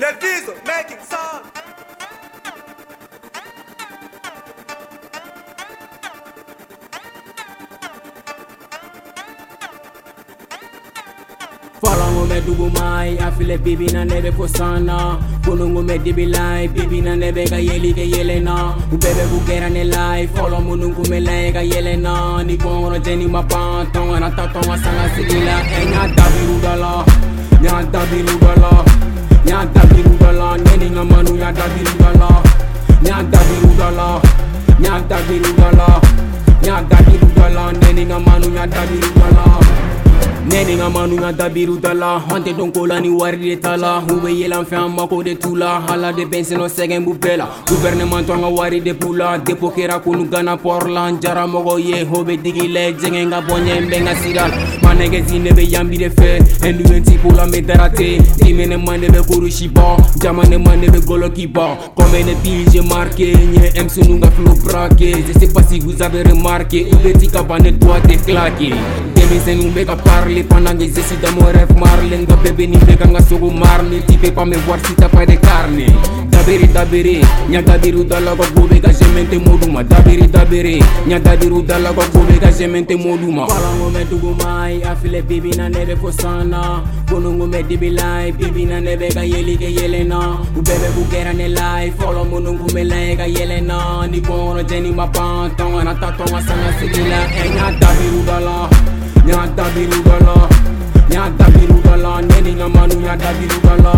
Lil Diesel making sound. Fala um ngome dugu mai afile bibi na nebe ko sana. Kunu um ngome dibi lai bibi na nebe ka yeli ke yele na Ubebe bugera ne lai folo munu ngume lai ka yele na Ni kongono jeni mapan tonga na tatonga sanga sigila E nya dabiru dala Nya dabiru dala nga manu nya dabiru dala Nya dabiru dala Nya dabiru dala Nya nɛni manu dabiru ta la an la ni wari de ta la u be yelan fɛ an mako de t'u la ala de bɛnsenɔ sɛgɛn b'u bɛɛ la guvɛrɛnɛman to an ka wari de b'u la depo kɛra kunu gana pɔr jara ye o be digi lɛ jɛngɛ ka bɔɲɛ n bɛ n sira la ne be yanbi de fɛ enduyentipo la n be darate. Diminɛma ne be kurusi bɔn jamanɛma ne be gɔlɔki bɔn kɔmɛ ne pije marke ɲɛ msunu ka brake. Je sais pas si vous avez remarqué u be ti ka ban doit Que je suis dans mon rêve marlé Nga bébé ni bɛ ka n marne Tu peux pas me voir si t'as pas de carne jemente moduma. Dabere dabere Nya dabiru dala ka gobe ka jemente moduma. Fala ngome dugu mai Afile bibi na nebe ko sana. Kunu ngume dibi lai Bibi na nebe ka yeli ke yele na Ubebe bugera ne lai Folo munu ngume lai ka yele na Ni kono jeni mapan Tonga na tatonga sanga sigila E nya dabiru dala Nya dabiru dala Nya dabiru dala Neni nga manu nya dabiru dala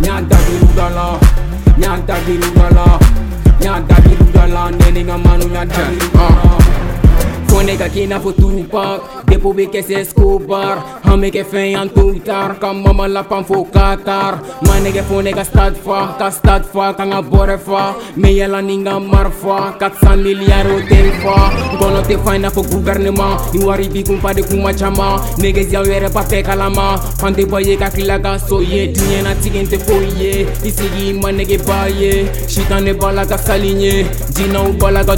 Nya dabiru dala Nya dabiru dala Nya dabiru dala Neni nga manu nya dabiru ka kina fo Tupac. Depo be kɛ se Escobar Han be kɛ fɛn yan tutar Ka mama lapan fo Qatar. Ma nɛgɛ fo ne ka stade fa Ka stade fa ka n ka bɔrɛ fa Me yɛla ni n ka marifa 400 milliards o tɛ fa kɔnɔ tɛ fa n'a fɔ gouvernement Ni wari bi kun fa de kuma caman Nɛgɛzi aw yɛrɛ ba fɛ kalama Fan tɛ bɔ ye ka tila ka so ye Diɲɛnatigɛ n tɛ foyi ye I sigi i ma nɛgɛ ba ye ne b'a la ka sali ɲɛ Jinɛw b'a la ka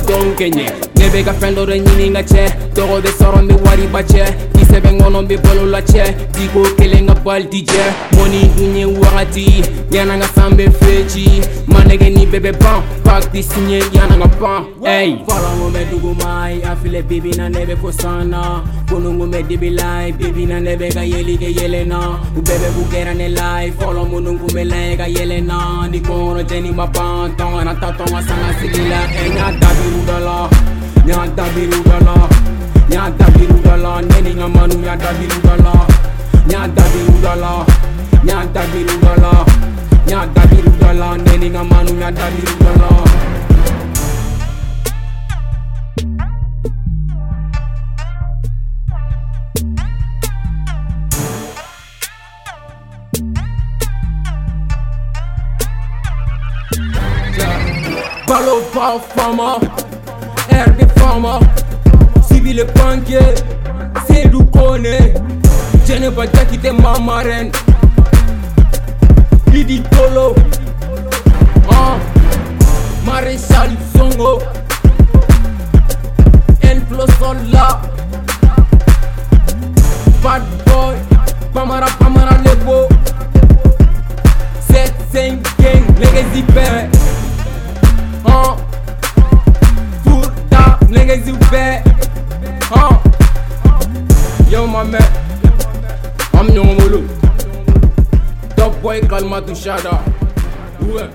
Ne bɛ ka fɛn dɔ de ɲini ka cɛ Tɔgɔ bɛ sɔrɔ n bɛ wari ba cɛ Kisɛ bɛ n kɔnɔ n bɛ balo la cɛ Diko kelen ka baldi jɛ Mɔni dun ye wagati Yana ka san bɛ feci Ma nɛgɛ ni bɛɛ bɛ ban Pakti siɲɛ yana ka ban Ey Fɔlɔ n ko bɛ dugu ma A filɛ bibi na ne bɛ fo san na Kunu n ko bɛ dibi la Bibi na ne bɛ ka yeli kɛ yɛlɛ na U bɛɛ bɛ k'u ne la Fɔlɔ minnu kun bɛ layɛ ka yɛlɛ na Ni kɔngɔnɔ jɛni ma ban Tɔngɔ na ta sanga sigi la Ɛ n Nya dabiru dala Nya dabiru dala Neni nga manu nya dabiru dala Nya dabiru dala Nya dabiru dala Nya dabiru dala Neni nga manu frère des formes. Civil banquier, c'est d'où connaît. Je ne vais pas quitter ma marraine. Lidi Tolo. Ah. Maréchal Zongo Enflo Sola Bad Boy Pamara Pamara Lebo. 7-5 Gang, Legacy Bear My man I'm Nyongolo Top boy Kalmatu Shada. Ouais